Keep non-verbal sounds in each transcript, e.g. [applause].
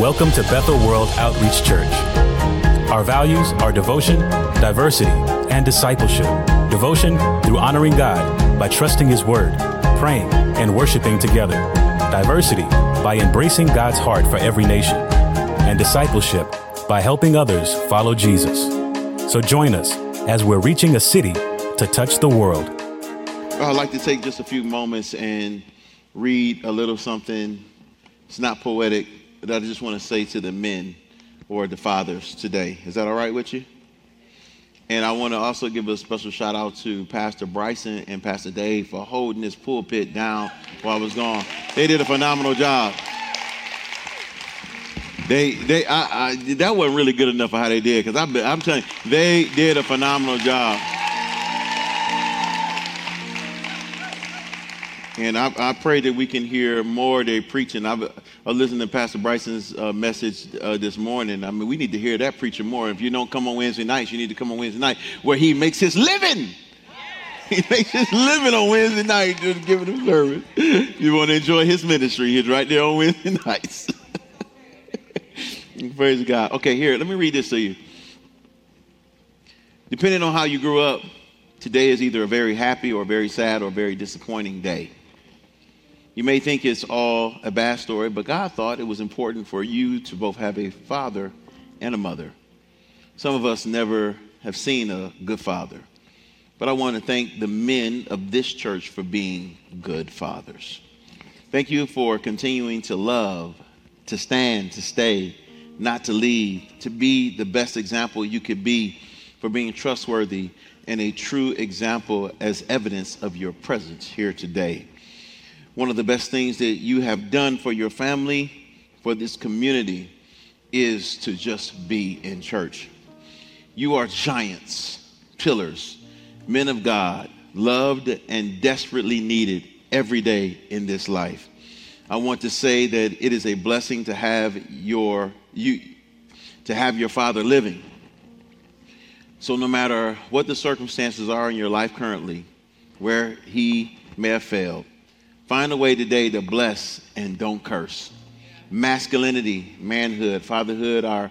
Welcome to Bethel World Outreach Church. Our values are devotion, diversity, and discipleship. Devotion through honoring God by trusting His Word, praying, and worshiping together. Diversity by embracing God's heart for every nation. And discipleship by helping others follow Jesus. So join us as we're reaching a city to touch the world. I'd like to take just a few moments and read a little something. It's not poetic, but I just want to say to the men or the fathers today. Is that all right with you? And I want to also give a special shout out to Pastor Bryson and Pastor Dave for holding this pulpit down while I was gone. They did a phenomenal job. They, they, I, I, that wasn't really good enough for how they did because I'm telling you, they did a phenomenal job. And I, I, pray that we can hear more of their preaching. I've, I listened to Pastor Bryson's uh, message uh, this morning. I mean, we need to hear that preaching more. If you don't come on Wednesday nights, you need to come on Wednesday night where he makes his living. He makes his living on Wednesday night just giving him service. [laughs] You want to enjoy his ministry. He's right there on Wednesday [laughs] nights. [laughs] Praise God. Okay, here, let me read this to you. Depending on how you grew up, today is either a very happy or very sad or very disappointing day. You may think it's all a bad story, but God thought it was important for you to both have a father and a mother. Some of us never have seen a good father, but I want to thank the men of this church for being good fathers. Thank you for continuing to love, to stand, to stay, not to leave, to be the best example you could be, for being trustworthy and a true example as evidence of your presence here today one of the best things that you have done for your family, for this community, is to just be in church. You are giants, pillars, men of God, loved and desperately needed every day in this life. I want to say that it is a blessing to have your you to have your father living. So no matter what the circumstances are in your life currently, where he may have failed, Find a way today to bless and don't curse. Masculinity, manhood, fatherhood are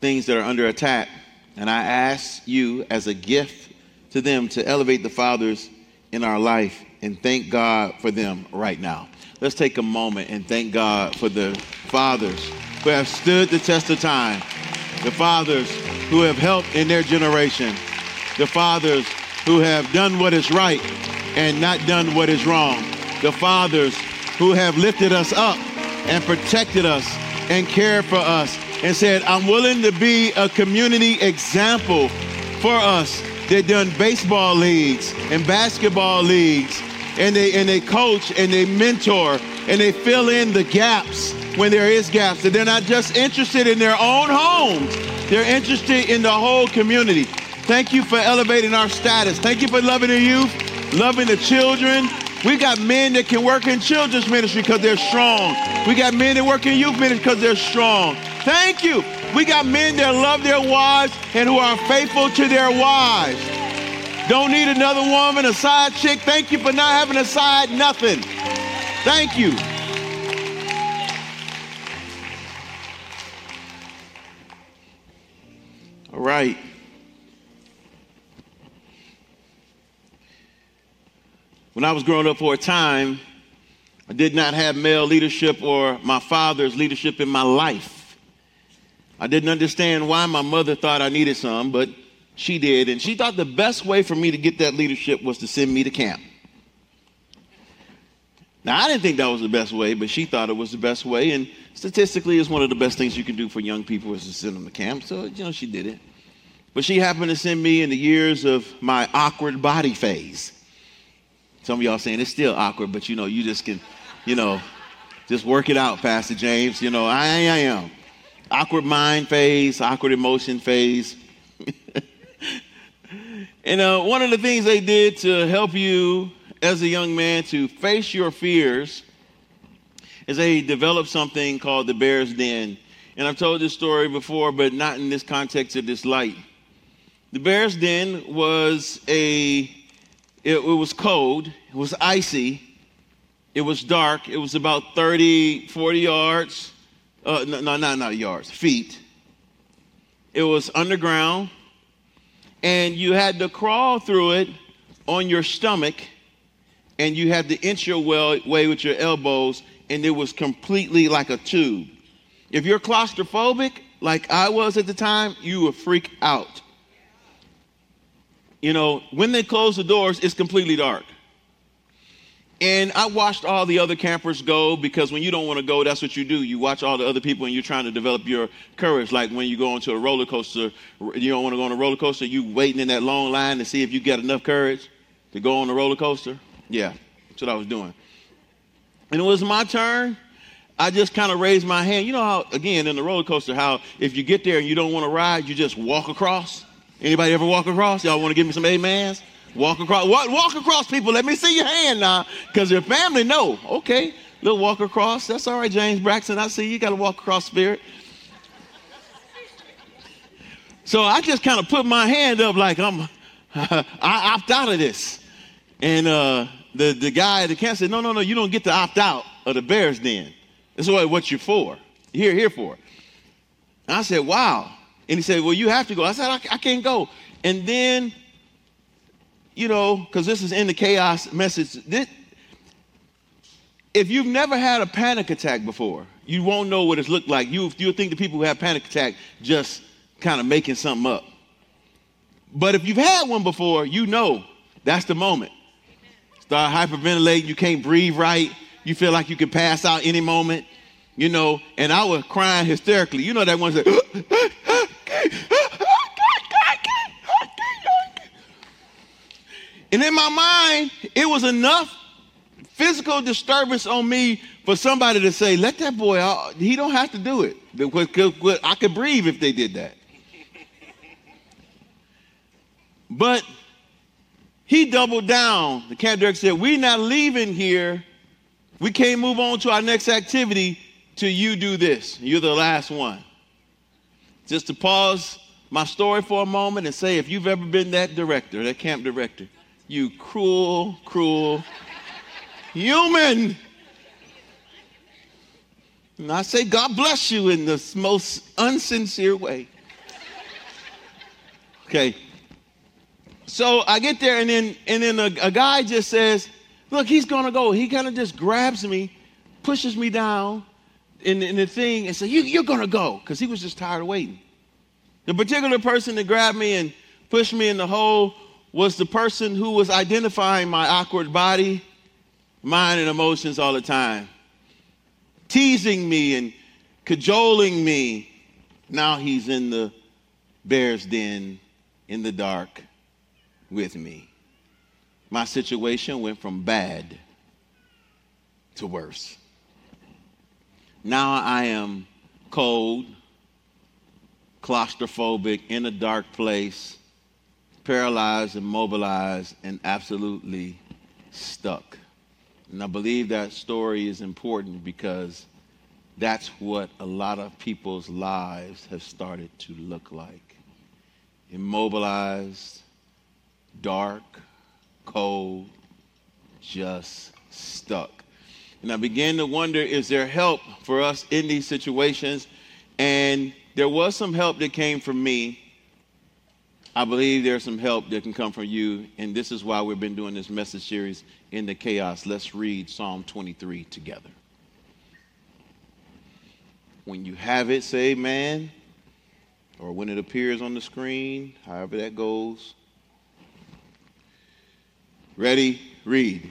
things that are under attack. And I ask you as a gift to them to elevate the fathers in our life and thank God for them right now. Let's take a moment and thank God for the fathers who have stood the test of time, the fathers who have helped in their generation, the fathers who have done what is right and not done what is wrong the fathers who have lifted us up and protected us and cared for us and said, I'm willing to be a community example for us. They've done baseball leagues and basketball leagues, and they and they coach and they mentor and they fill in the gaps when there is gaps. And they're not just interested in their own homes, they're interested in the whole community. Thank you for elevating our status. Thank you for loving the youth, loving the children, we got men that can work in children's ministry because they're strong. We got men that work in youth ministry because they're strong. Thank you. We got men that love their wives and who are faithful to their wives. Don't need another woman, a side chick. Thank you for not having a side nothing. Thank you. All right. When I was growing up for a time, I did not have male leadership or my father's leadership in my life. I didn't understand why my mother thought I needed some, but she did. And she thought the best way for me to get that leadership was to send me to camp. Now, I didn't think that was the best way, but she thought it was the best way. And statistically, it's one of the best things you can do for young people is to send them to camp. So, you know, she did it. But she happened to send me in the years of my awkward body phase. Some of y'all saying it's still awkward, but you know, you just can, you know, just work it out, Pastor James. You know, I, I am. Awkward mind phase, awkward emotion phase. [laughs] and uh, one of the things they did to help you as a young man to face your fears is they developed something called the Bear's Den. And I've told this story before, but not in this context of this light. The Bear's Den was a it, it was cold, it was icy, it was dark, it was about 30, 40 yards uh, no, no, not, not yards, feet. It was underground, and you had to crawl through it on your stomach, and you had to inch your way with your elbows, and it was completely like a tube. If you're claustrophobic, like I was at the time, you would freak out. You know, when they close the doors, it's completely dark. And I watched all the other campers go because when you don't want to go, that's what you do. You watch all the other people and you're trying to develop your courage. Like when you go into a roller coaster, you don't want to go on a roller coaster, you waiting in that long line to see if you get enough courage to go on the roller coaster. Yeah, that's what I was doing. And it was my turn. I just kind of raised my hand. You know how, again, in the roller coaster, how if you get there and you don't want to ride, you just walk across? Anybody ever walk across? Y'all want to give me some amens? Walk across. Walk, walk across, people. Let me see your hand now, because your family know. Okay, little walk across. That's all right, James Braxton. I see you got to walk across, spirit. So I just kind of put my hand up like I'm. [laughs] I opt out of this, and uh, the the guy at the camp said, "No, no, no. You don't get to opt out of the Bears Den. This is what, what you're for. You're here for." And I said, "Wow." And he said, Well, you have to go. I said, I, I can't go. And then, you know, because this is in the chaos message. This, if you've never had a panic attack before, you won't know what it's looked like. You, you'll think the people who have panic attack just kind of making something up. But if you've had one before, you know that's the moment. Start hyperventilating, you can't breathe right, you feel like you could pass out any moment, you know, and I was crying hysterically. You know that one that [gasps] [laughs] and in my mind, it was enough physical disturbance on me for somebody to say, let that boy out. He don't have to do it. I could breathe if they did that. But he doubled down. The camp director said, we're not leaving here. We can't move on to our next activity till you do this. You're the last one just to pause my story for a moment and say if you've ever been that director, that camp director, you cruel, cruel human. And I say, God bless you in the most unsincere way. Okay. So I get there, and then and then a, a guy just says, "Look, he's gonna go." He kind of just grabs me, pushes me down, in, in the thing and said, you, You're going to go, because he was just tired of waiting. The particular person that grabbed me and pushed me in the hole was the person who was identifying my awkward body, mind, and emotions all the time, teasing me and cajoling me. Now he's in the bear's den in the dark with me. My situation went from bad to worse. Now I am cold, claustrophobic, in a dark place, paralyzed, immobilized, and absolutely stuck. And I believe that story is important because that's what a lot of people's lives have started to look like. Immobilized, dark, cold, just stuck. And I began to wonder is there help for us in these situations? And there was some help that came from me. I believe there's some help that can come from you. And this is why we've been doing this message series in the chaos. Let's read Psalm 23 together. When you have it, say amen. Or when it appears on the screen, however that goes. Ready? Read.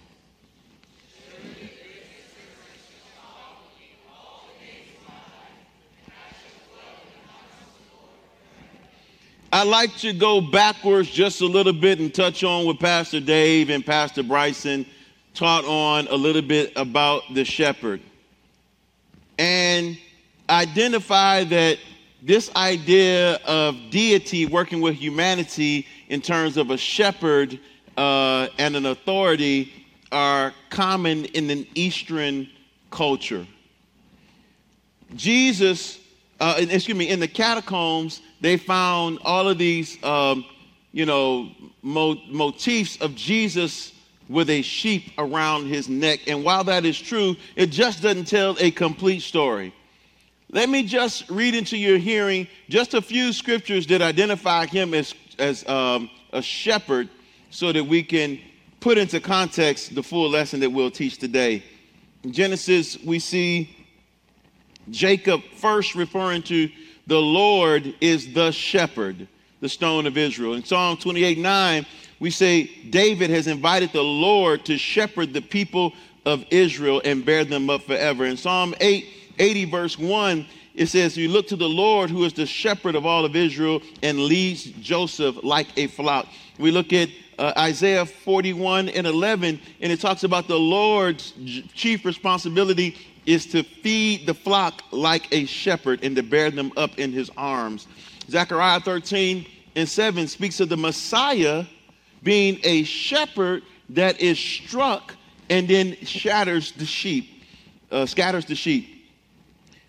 I'd like to go backwards just a little bit and touch on what Pastor Dave and Pastor Bryson taught on a little bit about the shepherd and identify that this idea of deity working with humanity in terms of a shepherd uh, and an authority are common in an Eastern culture. Jesus, uh, excuse me, in the catacombs, they found all of these, um, you know, mo- motifs of Jesus with a sheep around his neck. And while that is true, it just doesn't tell a complete story. Let me just read into your hearing just a few scriptures that identify him as, as um, a shepherd so that we can put into context the full lesson that we'll teach today. In Genesis, we see Jacob first referring to the Lord is the shepherd, the stone of Israel. In Psalm 28 9, we say David has invited the Lord to shepherd the people of Israel and bear them up forever. In Psalm 8, 80, verse 1, it says, You look to the Lord who is the shepherd of all of Israel and leads Joseph like a flock. We look at uh, Isaiah 41 and 11, and it talks about the Lord's chief responsibility is to feed the flock like a shepherd and to bear them up in his arms. Zechariah 13 and 7 speaks of the Messiah being a shepherd that is struck and then shatters the sheep, uh, scatters the sheep.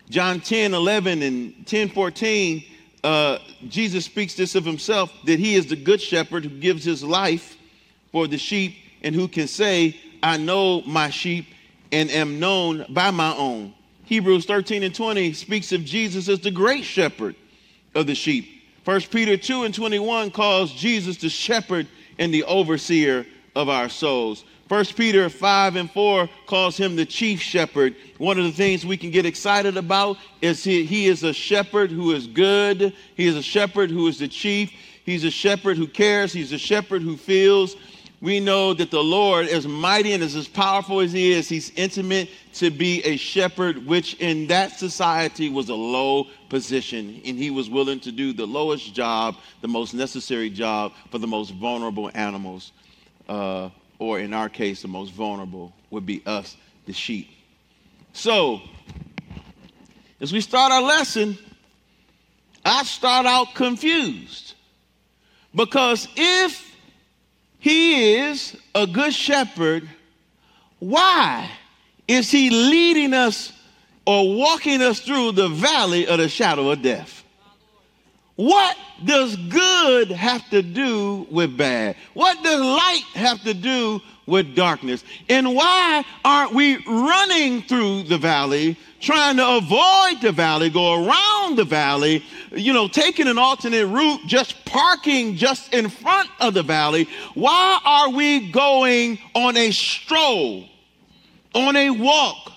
John 10, 11 and 10, 14, uh, Jesus speaks this of himself that he is the good shepherd who gives his life for the sheep and who can say, I know my sheep and am known by my own. Hebrews 13 and 20 speaks of Jesus as the great shepherd of the sheep. 1 Peter 2 and 21 calls Jesus the shepherd and the overseer of our souls. 1 Peter 5 and 4 calls him the chief shepherd. One of the things we can get excited about is he, he is a shepherd who is good. He is a shepherd who is the chief. He's a shepherd who cares. He's a shepherd who feels. We know that the Lord, as mighty and as, as powerful as he is, he's intimate to be a shepherd, which in that society was a low position. And he was willing to do the lowest job, the most necessary job for the most vulnerable animals. Uh, or in our case, the most vulnerable would be us, the sheep. So, as we start our lesson, I start out confused. Because if he is a good shepherd, why is he leading us or walking us through the valley of the shadow of death? What does good have to do with bad? What does light have to do with darkness? And why aren't we running through the valley, trying to avoid the valley, go around the valley, you know, taking an alternate route, just parking just in front of the valley? Why are we going on a stroll, on a walk?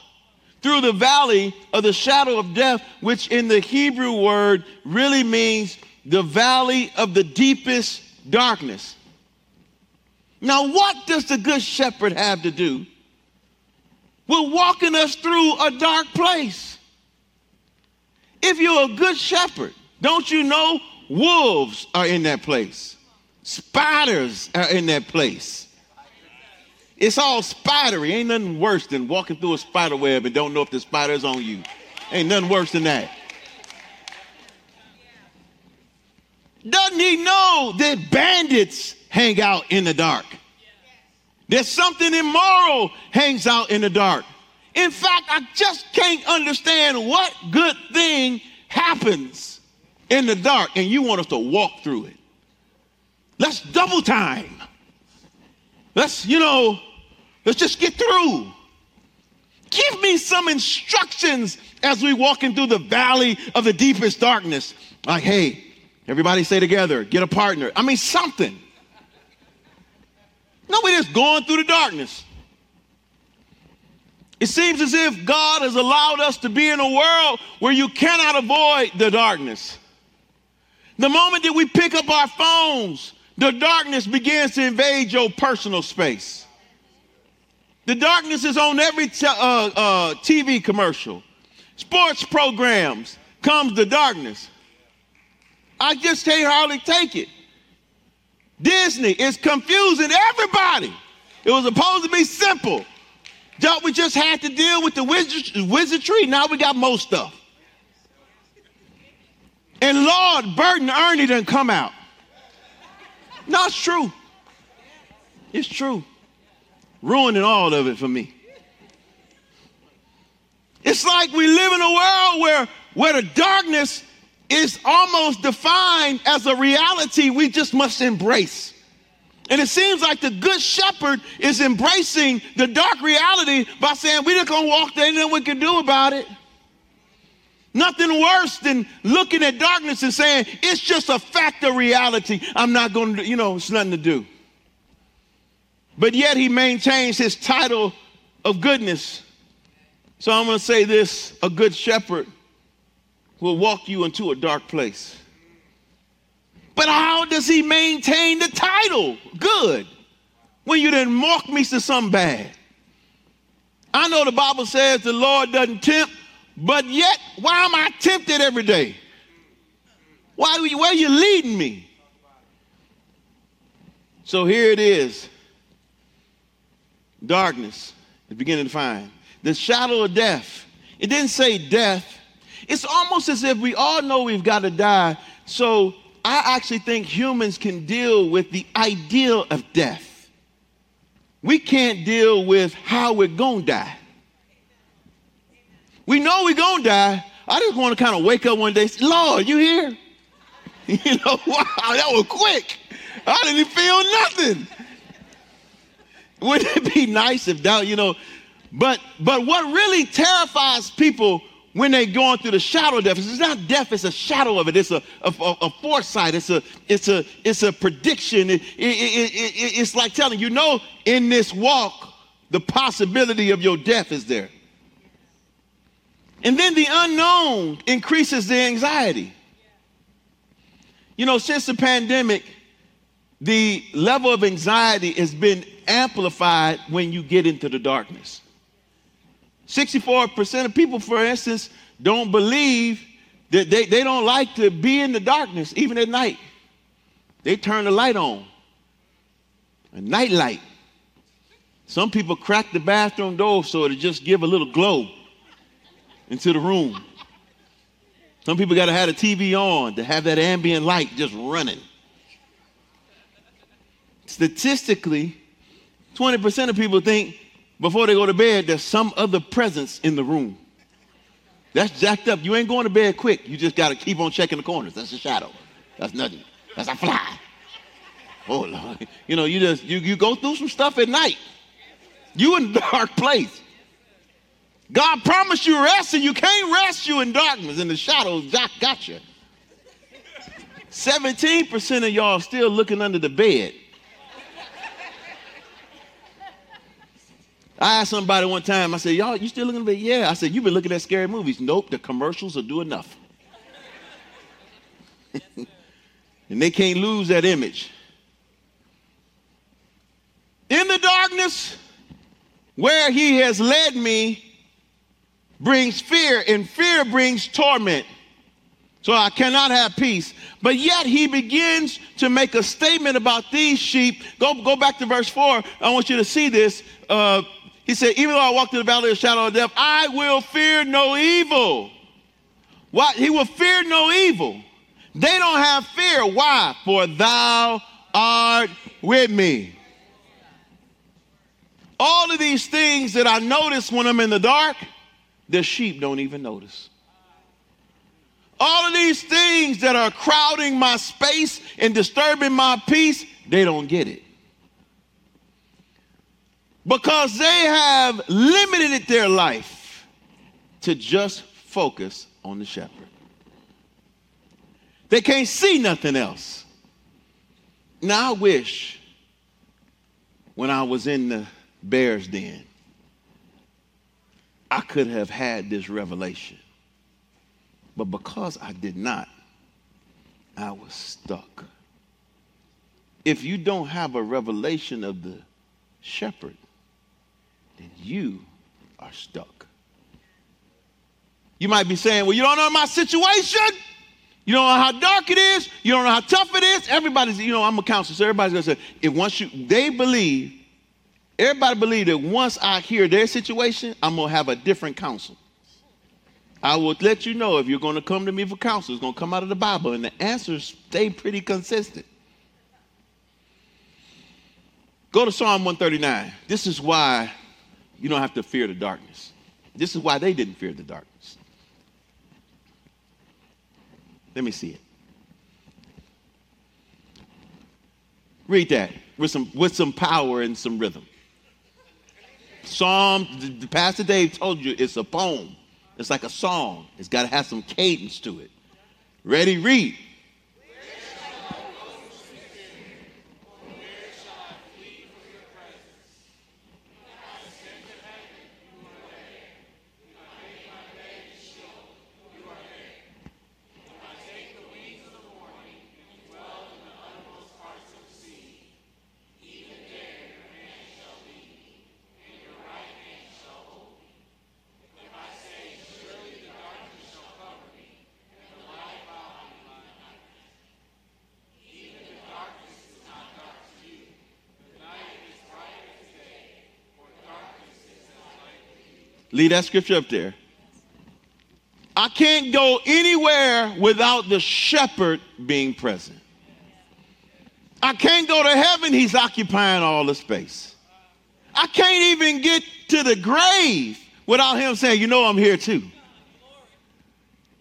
through the valley of the shadow of death, which in the Hebrew word really means the valley of the deepest darkness. Now, what does the good shepherd have to do with walking us through a dark place? If you're a good shepherd, don't you know wolves are in that place? Spiders are in that place. It's all spidery. Ain't nothing worse than walking through a spider web and don't know if the spider's on you. Ain't nothing worse than that. Doesn't he know that bandits hang out in the dark? There's something immoral hangs out in the dark. In fact, I just can't understand what good thing happens in the dark and you want us to walk through it. Let's double time. Let's, you know, let's just get through. Give me some instructions as we walking through the valley of the deepest darkness. Like, hey, everybody say together, get a partner. I mean, something. No, we're just going through the darkness. It seems as if God has allowed us to be in a world where you cannot avoid the darkness. The moment that we pick up our phones, the darkness begins to invade your personal space. The darkness is on every t- uh, uh, TV commercial, sports programs comes the darkness. I just can't hardly take it. Disney is confusing everybody. It was supposed to be simple. Don't we just had to deal with the wizardry. Now we got more stuff. And Lord, Bert and Ernie didn't come out. No, it's true. It's true. Ruining all of it for me. It's like we live in a world where, where the darkness is almost defined as a reality we just must embrace. And it seems like the good shepherd is embracing the dark reality by saying, We're not gonna walk there, nothing we can do about it. Nothing worse than looking at darkness and saying, It's just a fact of reality. I'm not gonna, you know, it's nothing to do. But yet he maintains his title of goodness. So I'm gonna say this a good shepherd will walk you into a dark place. But how does he maintain the title? Good. When you didn't mock me to something bad. I know the Bible says the Lord doesn't tempt, but yet, why am I tempted every day? Why, where are you leading me? So here it is. Darkness is beginning to find. The shadow of death. It didn't say death. It's almost as if we all know we've got to die. So I actually think humans can deal with the ideal of death. We can't deal with how we're going to die. We know we're going to die. I just want to kind of wake up one day, say, Lord, you here? [laughs] You know, [laughs] wow, that was quick. I didn't feel nothing. Wouldn't it be nice if that, you know, but but what really terrifies people when they're going through the shadow death. It's not death, it's a shadow of it. It's a, a, a foresight, it's a, it's a, it's a prediction. It, it, it, it's like telling you know, in this walk, the possibility of your death is there. And then the unknown increases the anxiety. You know, since the pandemic, the level of anxiety has been amplified when you get into the darkness. 64% of people, for instance, don't believe that they, they don't like to be in the darkness, even at night. They turn the light on, a night light. Some people crack the bathroom door so it'll just give a little glow into the room. Some people got to have a TV on to have that ambient light just running. Statistically, 20% of people think before they go to bed, there's some other presence in the room. That's jacked up. You ain't going to bed quick. You just got to keep on checking the corners. That's a shadow. That's nothing. That's a fly. Oh Lord. You know, you just you, you go through some stuff at night. You in a dark place. God promised you rest, and you can't rest you in darkness, and the shadows got you. 17% of y'all still looking under the bed. I asked somebody one time, I said, Y'all, you still looking at? Yeah. I said, You've been looking at scary movies. Nope, the commercials will do enough. [laughs] and they can't lose that image. In the darkness, where he has led me, brings fear, and fear brings torment. So I cannot have peace. But yet he begins to make a statement about these sheep. Go, go back to verse 4. I want you to see this. Uh, he said, Even though I walk through the valley of the shadow of death, I will fear no evil. Why? He will fear no evil. They don't have fear. Why? For thou art with me. All of these things that I notice when I'm in the dark, the sheep don't even notice. All of these things that are crowding my space and disturbing my peace, they don't get it because they have limited their life to just focus on the shepherd. They can't see nothing else. Now, I wish when I was in the bear's den, I could have had this revelation. But because I did not, I was stuck. If you don't have a revelation of the shepherd, then you are stuck. You might be saying, Well, you don't know my situation. You don't know how dark it is. You don't know how tough it is. Everybody's, you know, I'm a counselor, so everybody's gonna say, if once you, they believe, everybody believe that once I hear their situation, I'm gonna have a different counsel. I will let you know if you're gonna come to me for counsel, it's gonna come out of the Bible, and the answers stay pretty consistent. Go to Psalm 139. This is why you don't have to fear the darkness. This is why they didn't fear the darkness. Let me see it. Read that with some, with some power and some rhythm. Psalm, the, Pastor Dave told you it's a poem. It's like a song. It's got to have some cadence to it. Ready, read. Leave that scripture up there. I can't go anywhere without the shepherd being present. I can't go to heaven, he's occupying all the space. I can't even get to the grave without him saying, You know, I'm here too.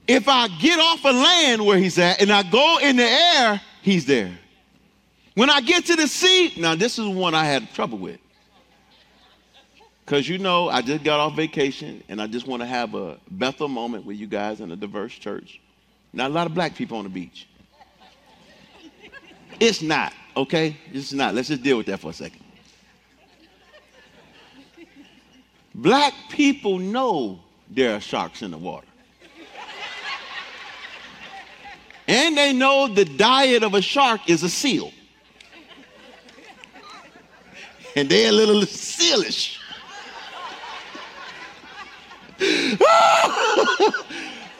If I get off of land where he's at and I go in the air, he's there. When I get to the sea, now this is one I had trouble with. Because you know, I just got off vacation and I just want to have a Bethel moment with you guys in a diverse church. Not a lot of black people on the beach. It's not, okay? It's not. Let's just deal with that for a second. Black people know there are sharks in the water. And they know the diet of a shark is a seal. And they're a little [laughs] sealish. [laughs]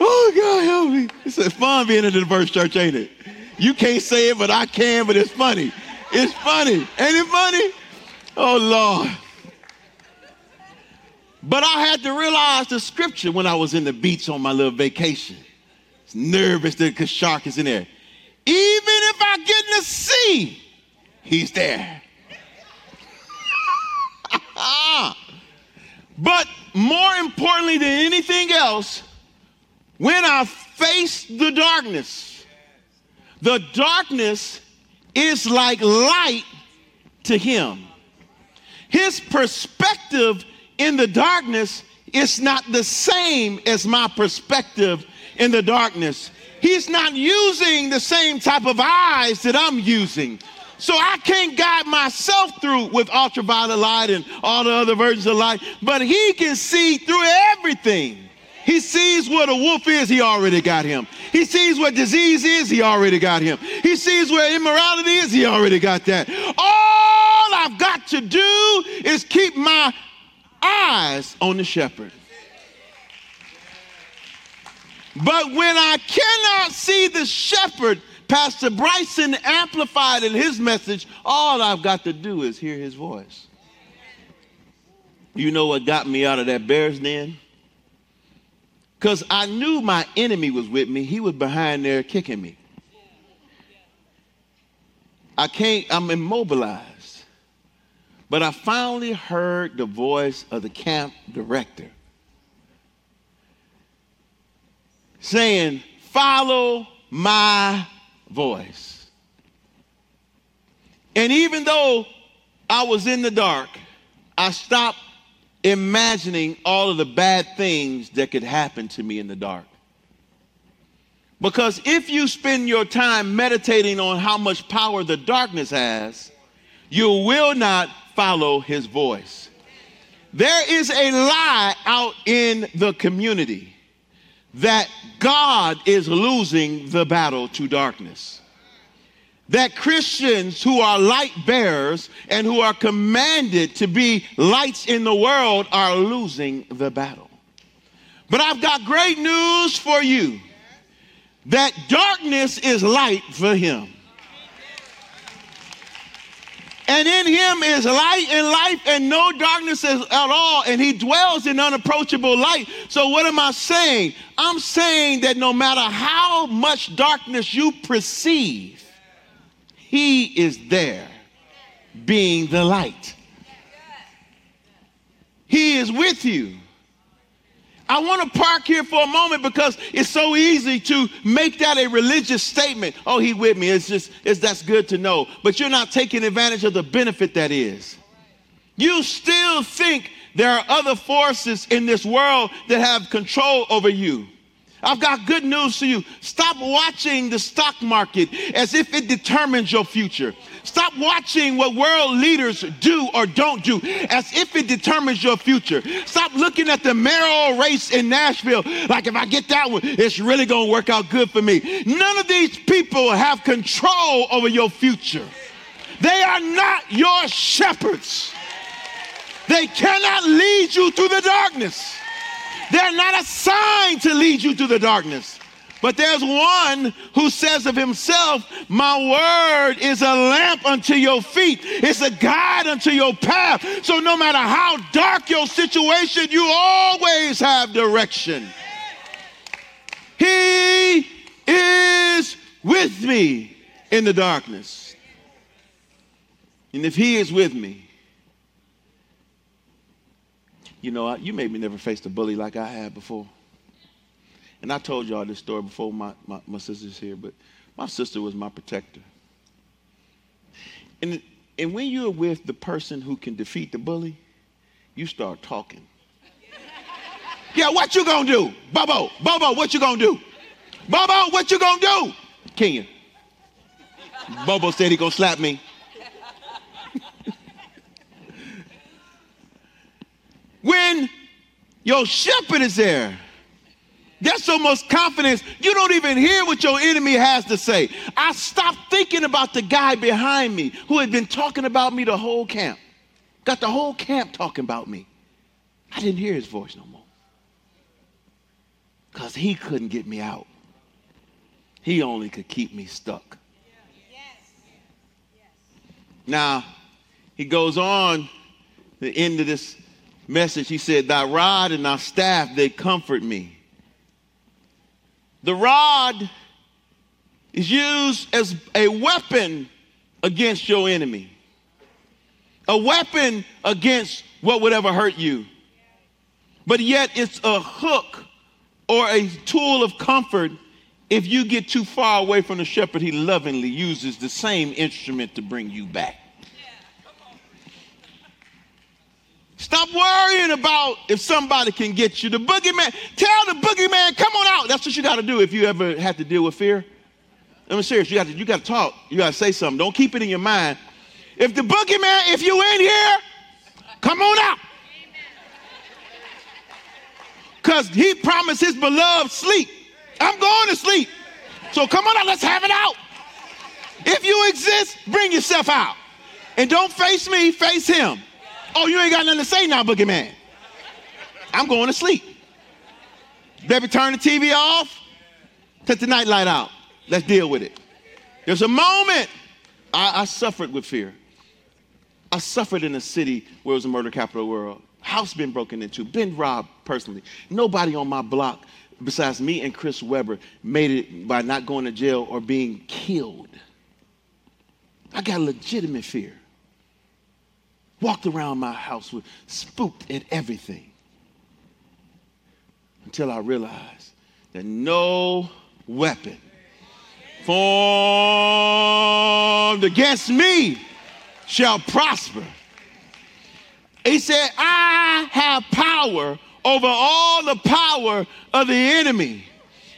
oh, God, help me. It's fun being in the diverse church, ain't it? You can't say it, but I can, but it's funny. It's funny. Ain't it funny? Oh, Lord. But I had to realize the scripture when I was in the beach on my little vacation. It's nervous because shark is in there. Even if I get in the sea, he's there. [laughs] Ah. But more importantly than anything else, when I face the darkness, the darkness is like light to him. His perspective in the darkness is not the same as my perspective in the darkness. He's not using the same type of eyes that I'm using. So I can't guide myself through with ultraviolet light and all the other versions of light, but he can see through everything. He sees what a wolf is, he already got him. He sees what disease is, he already got him. He sees where immorality is, he already got that. All I've got to do is keep my eyes on the shepherd. But when I cannot see the shepherd, Pastor Bryson amplified in his message, all I've got to do is hear his voice. You know what got me out of that bear's den? Because I knew my enemy was with me. He was behind there kicking me. I can't, I'm immobilized. But I finally heard the voice of the camp director saying, Follow my voice. And even though I was in the dark, I stopped imagining all of the bad things that could happen to me in the dark. Because if you spend your time meditating on how much power the darkness has, you will not follow his voice. There is a lie out in the community that God is losing the battle to darkness. That Christians who are light bearers and who are commanded to be lights in the world are losing the battle. But I've got great news for you. that darkness is light for him. And in him is light and life, and no darkness at all. And he dwells in unapproachable light. So, what am I saying? I'm saying that no matter how much darkness you perceive, he is there being the light. He is with you. I want to park here for a moment because it's so easy to make that a religious statement. Oh, he with me. It's just, it's, that's good to know. But you're not taking advantage of the benefit that is. You still think there are other forces in this world that have control over you. I've got good news for you. Stop watching the stock market as if it determines your future. Stop watching what world leaders do or don't do as if it determines your future. Stop looking at the mayoral race in Nashville like if I get that one, it's really going to work out good for me. None of these people have control over your future. They are not your shepherds. They cannot lead you through the darkness. They're not assigned to lead you through the darkness. But there's one who says of himself, My word is a lamp unto your feet, it's a guide unto your path. So no matter how dark your situation, you always have direction. He is with me in the darkness. And if he is with me, you know, you maybe never faced a bully like I had before. And I told y'all this story before my, my, my sister's here, but my sister was my protector. And, and when you're with the person who can defeat the bully, you start talking. yeah, what you gonna do? Bobo, Bobo, what you gonna do? Bobo, what you gonna do? Kenya. Bobo said he gonna slap me. When your shepherd is there, that's so much confidence. You don't even hear what your enemy has to say. I stopped thinking about the guy behind me who had been talking about me the whole camp. Got the whole camp talking about me. I didn't hear his voice no more. Because he couldn't get me out. He only could keep me stuck. Now, he goes on the end of this message, he said, Thy rod and thy staff, they comfort me. The rod is used as a weapon against your enemy, a weapon against what would ever hurt you. But yet, it's a hook or a tool of comfort if you get too far away from the shepherd, he lovingly uses the same instrument to bring you back. Stop worrying about if somebody can get you. The boogeyman, tell the boogeyman, come on out. That's what you got to do if you ever have to deal with fear. I'm serious. You got to you to talk. You got to say something. Don't keep it in your mind. If the boogeyman, if you in here, come on out. Because he promised his beloved sleep. I'm going to sleep. So come on out. Let's have it out. If you exist, bring yourself out. And don't face me, face him. Oh, you ain't got nothing to say now, boogeyman. I'm going to sleep. Baby, turn the TV off. Take the night light out. Let's deal with it. There's a moment I, I suffered with fear. I suffered in a city where it was a murder capital world. House been broken into, been robbed personally. Nobody on my block besides me and Chris Webber made it by not going to jail or being killed. I got legitimate fear. Walked around my house with spooked at everything until I realized that no weapon formed against me shall prosper. He said, I have power over all the power of the enemy.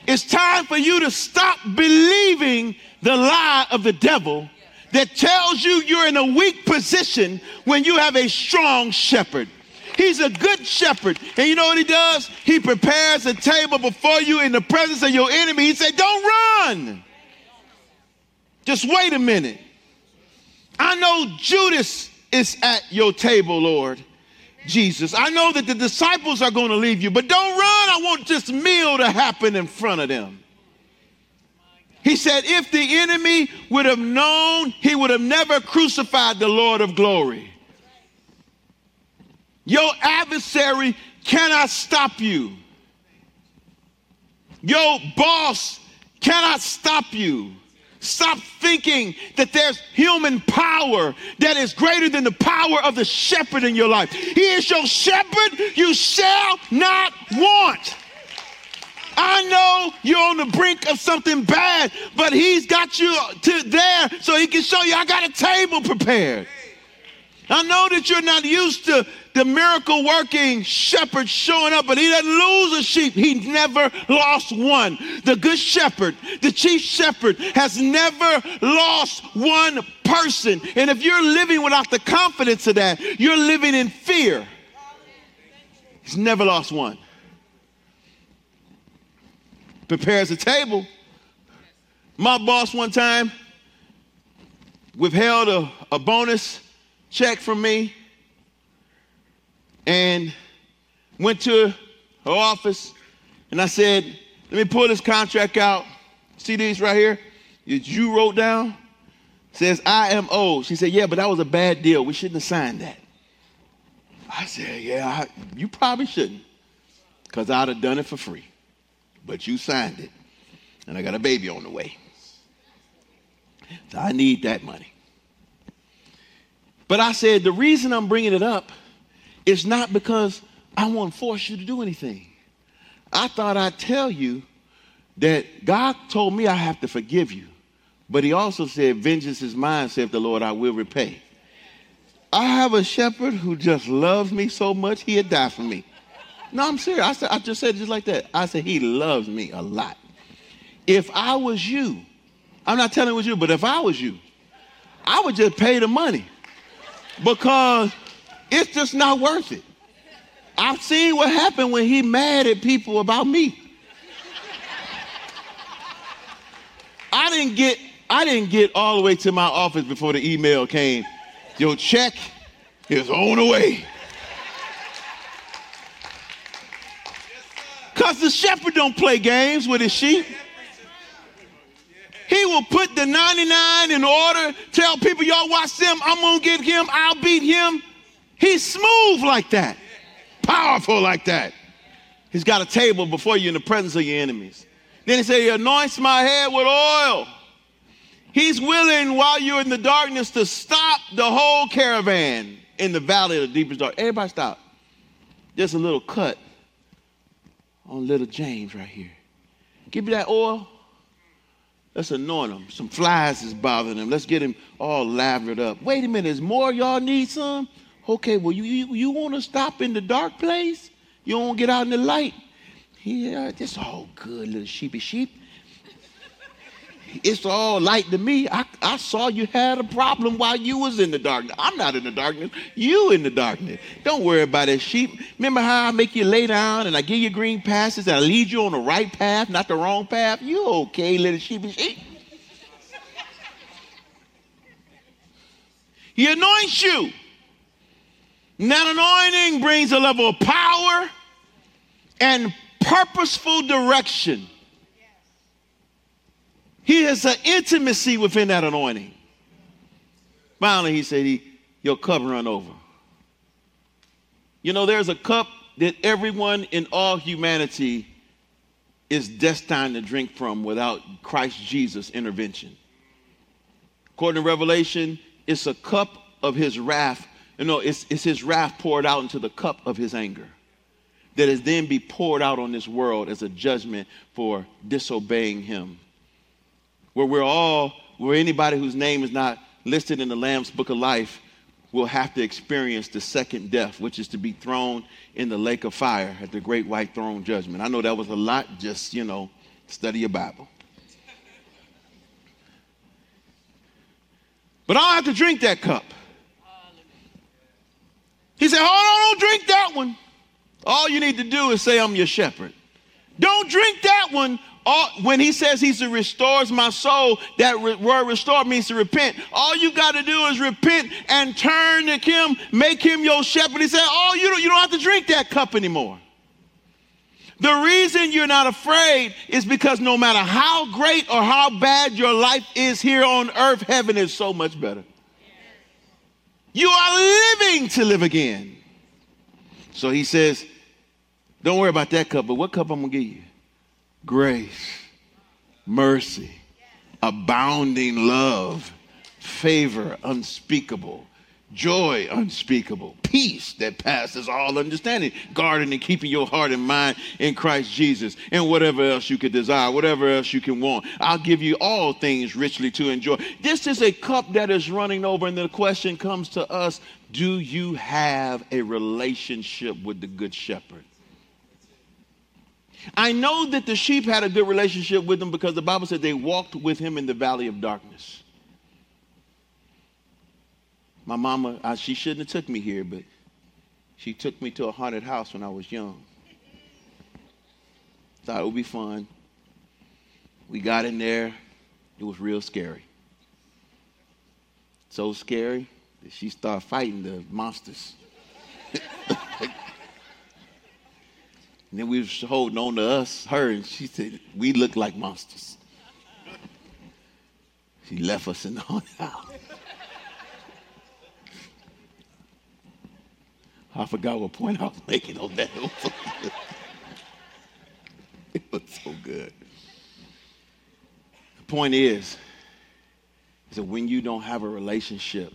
It's time for you to stop believing the lie of the devil that tells you you're in a weak position when you have a strong shepherd. He's a good shepherd. And you know what he does? He prepares a table before you in the presence of your enemy. He said, Don't run. Just wait a minute. I know Judas is at your table, Lord Jesus. I know that the disciples are going to leave you, but don't run. I want this meal to happen in front of them. He said, if the enemy would have known, he would have never crucified the Lord of glory. Your adversary cannot stop you. Your boss cannot stop you. Stop thinking that there's human power that is greater than the power of the shepherd in your life. He is your shepherd, you shall not want. I know you're on the brink of something bad, but he's got you to there so he can show you I got a table prepared. I know that you're not used to the miracle working shepherd showing up, but he doesn't lose a sheep. He never lost one. The good shepherd, the chief shepherd, has never lost one person. And if you're living without the confidence of that, you're living in fear. He's never lost one. Prepares a table. My boss one time withheld a, a bonus check from me and went to her office and I said, let me pull this contract out. See these right here? That you wrote down? Says I am old. She said, yeah, but that was a bad deal. We shouldn't have signed that. I said, yeah, I, you probably shouldn't because I'd have done it for free. But you signed it. And I got a baby on the way. So I need that money. But I said, the reason I'm bringing it up is not because I want to force you to do anything. I thought I'd tell you that God told me I have to forgive you. But he also said, Vengeance is mine, saith the Lord, I will repay. I have a shepherd who just loves me so much, he'd die for me. No, I'm serious. I, said, I just said it just like that. I said, He loves me a lot. If I was you, I'm not telling it was you, but if I was you, I would just pay the money because it's just not worth it. I've seen what happened when he mad at people about me. I didn't get I didn't get all the way to my office before the email came. Your check is on the way. Because the shepherd don't play games with his sheep. He will put the 99 in order, tell people, y'all watch them, I'm gonna get him, I'll beat him. He's smooth like that, powerful like that. He's got a table before you in the presence of your enemies. Then he said, He anoints my head with oil. He's willing while you're in the darkness to stop the whole caravan in the valley of the deepest dark. Everybody stop. Just a little cut on little James right here. Give me that oil. Let's anoint him. Some flies is bothering him. Let's get him all lathered up. Wait a minute, is more y'all need some? Okay, well, you, you, you want to stop in the dark place? You don't get out in the light? Yeah, it's all good, little sheepy sheep. It's all light to me. I, I saw you had a problem while you was in the darkness. I'm not in the darkness. You in the darkness. Don't worry about that sheep. Remember how I make you lay down and I give you green passes and I lead you on the right path, not the wrong path? You okay, little sheepy sheep. He anoints you. That anointing brings a level of power and purposeful direction. He has an intimacy within that anointing. Finally, he said, he, Your cup run over. You know, there's a cup that everyone in all humanity is destined to drink from without Christ Jesus' intervention. According to Revelation, it's a cup of his wrath you know, it's, it's his wrath poured out into the cup of his anger that is then be poured out on this world as a judgment for disobeying him. Where we're all, where anybody whose name is not listed in the Lamb's book of life will have to experience the second death, which is to be thrown in the lake of fire at the great white throne judgment. I know that was a lot, just, you know, study your Bible. But I don't have to drink that cup. He said, Hold on, don't drink that one. All you need to do is say, I'm your shepherd. Don't drink that one. All, when he says he restores my soul, that word restore means to repent. All you got to do is repent and turn to him, make him your shepherd. He said, Oh, you don't, you don't have to drink that cup anymore. The reason you're not afraid is because no matter how great or how bad your life is here on earth, heaven is so much better. You are living to live again. So he says, Don't worry about that cup, but what cup I'm going to give you? Grace, mercy, abounding love, favor unspeakable, joy unspeakable, peace that passes all understanding, guarding and keeping your heart and mind in Christ Jesus, and whatever else you could desire, whatever else you can want. I'll give you all things richly to enjoy. This is a cup that is running over, and the question comes to us do you have a relationship with the Good Shepherd? I know that the sheep had a good relationship with him because the Bible said they walked with him in the valley of darkness. My mama, I, she shouldn't have took me here, but she took me to a haunted house when I was young. Thought it would be fun. We got in there. It was real scary. So scary that she started fighting the monsters. Then we was holding on to us, her, and she said, we look like monsters. She left us in the [laughs] haunted house. I forgot what point I was making on that. [laughs] It was so good. The point is, is that when you don't have a relationship,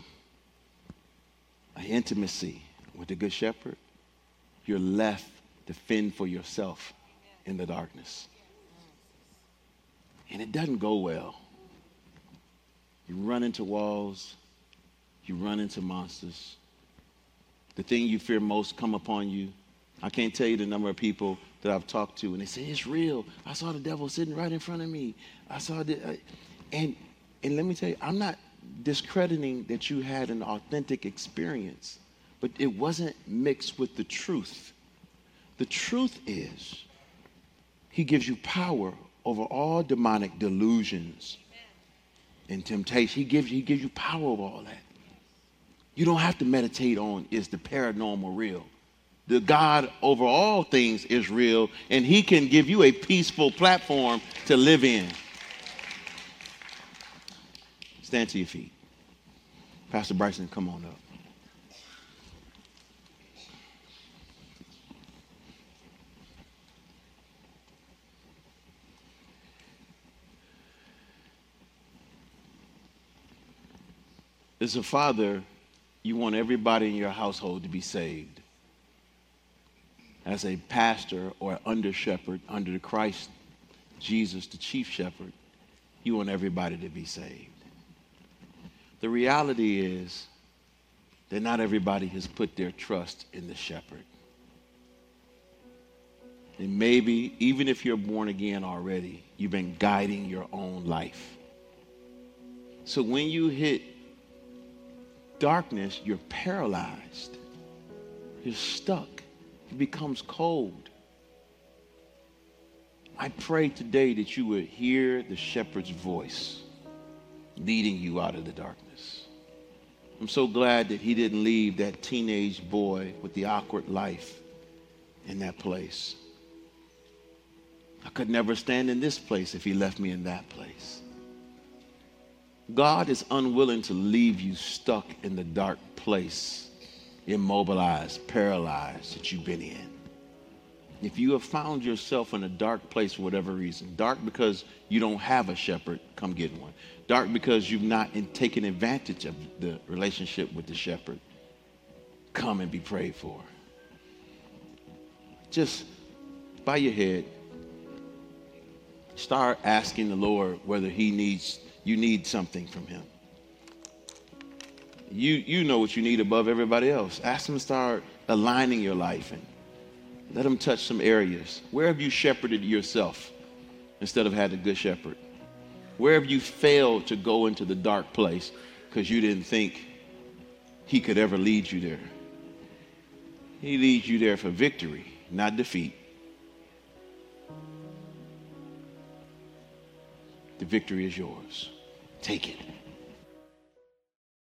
an intimacy with the Good Shepherd, you're left to fend for yourself in the darkness. And it doesn't go well. You run into walls, you run into monsters, the thing you fear most come upon you. I can't tell you the number of people that I've talked to, and they say, It's real. I saw the devil sitting right in front of me. I saw the. And, and let me tell you, I'm not discrediting that you had an authentic experience, but it wasn't mixed with the truth. The truth is, He gives you power over all demonic delusions and temptation. He gives, he gives you power over all that. You don't have to meditate on is the paranormal real. The God over all things is real, and He can give you a peaceful platform to live in. Stand to your feet. Pastor Bryson, come on up. As a father, you want everybody in your household to be saved. As a pastor or under shepherd under the Christ Jesus, the chief shepherd, you want everybody to be saved. The reality is that not everybody has put their trust in the shepherd. And maybe, even if you're born again already, you've been guiding your own life. So when you hit darkness, you're paralyzed. You're stuck. It becomes cold. I pray today that you would hear the shepherd's voice leading you out of the darkness. I'm so glad that he didn't leave that teenage boy with the awkward life in that place. I could never stand in this place if he left me in that place. God is unwilling to leave you stuck in the dark place, immobilized, paralyzed that you've been in. If you have found yourself in a dark place for whatever reason, dark because you don't have a shepherd, come get one. Dark because you've not taken advantage of the relationship with the shepherd, come and be prayed for. Just bow your head. Start asking the Lord whether He needs you need something from him. You, you know what you need above everybody else. Ask him to start aligning your life and let him touch some areas. Where have you shepherded yourself instead of having a good shepherd? Where have you failed to go into the dark place because you didn't think he could ever lead you there? He leads you there for victory, not defeat. The victory is yours. Take it.